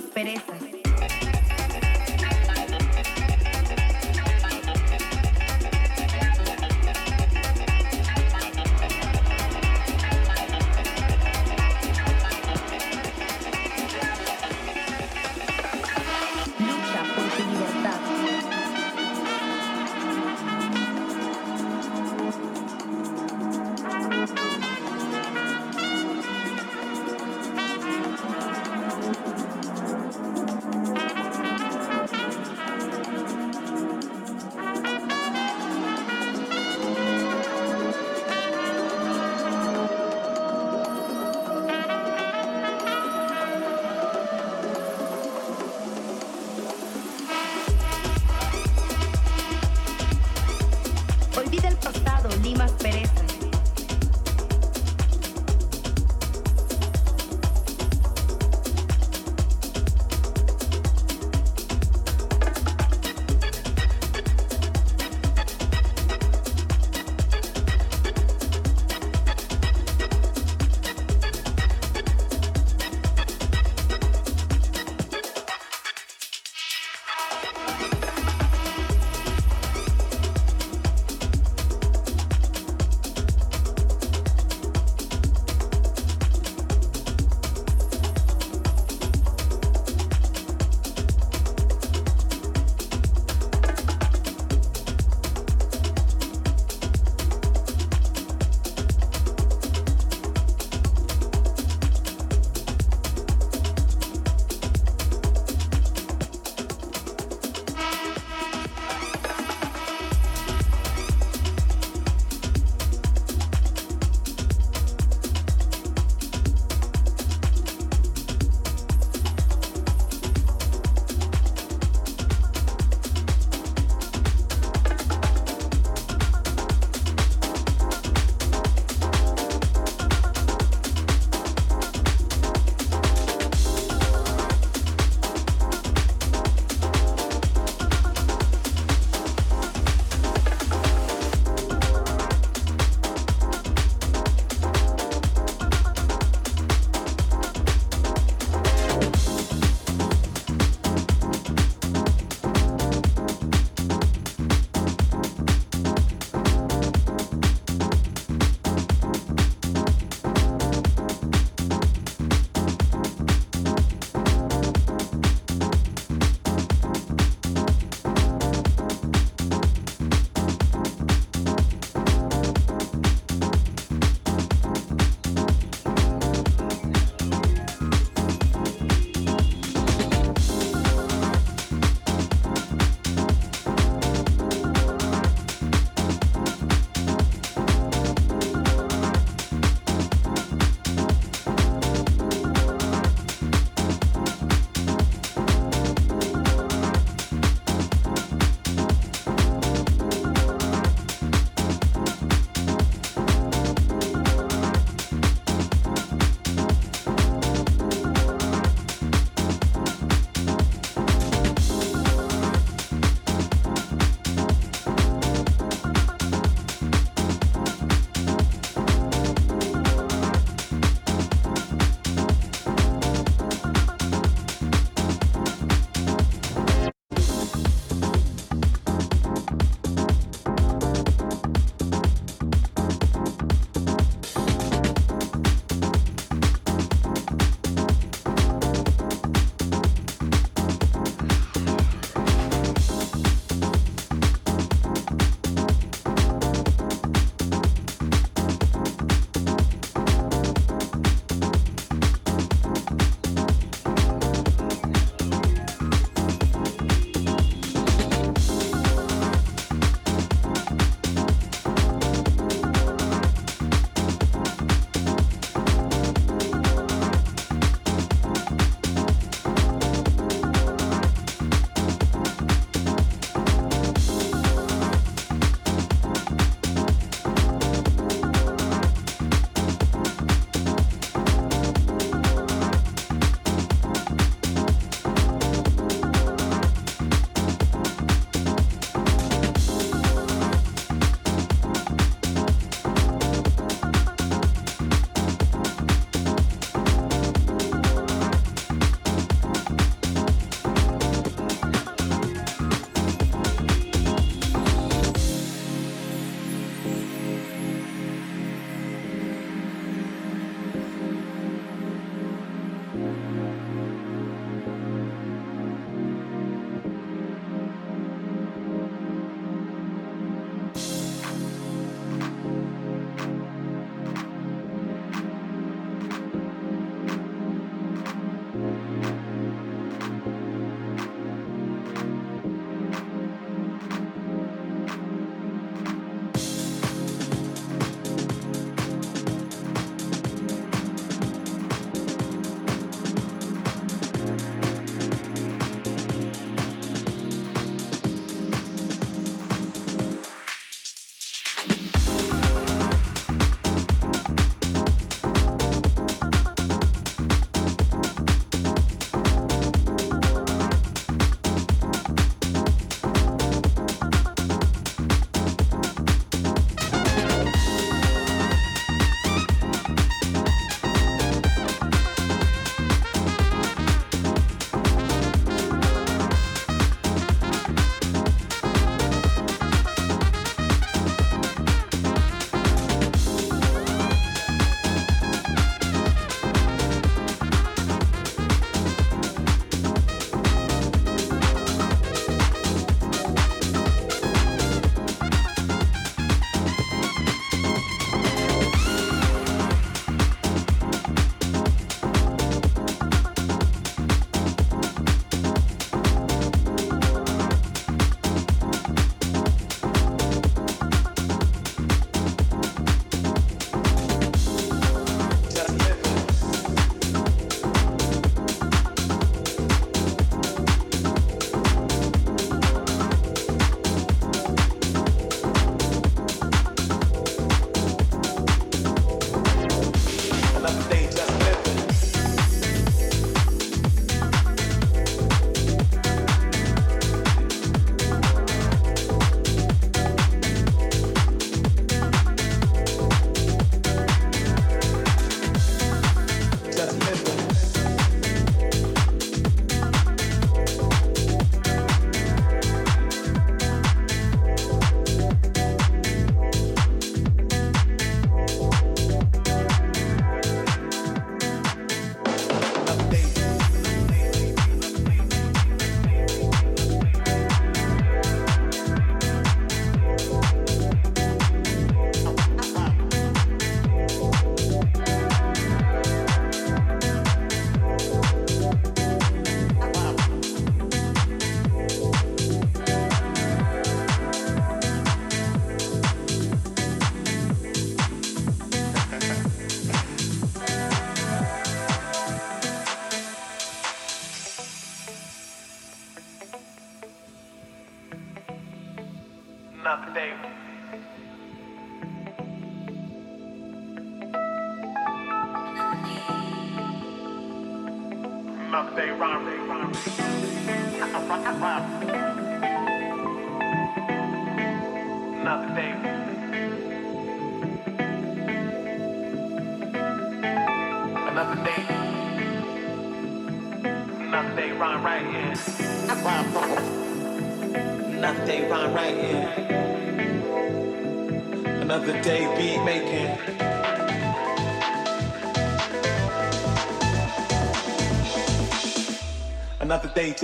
pereza.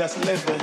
Just living.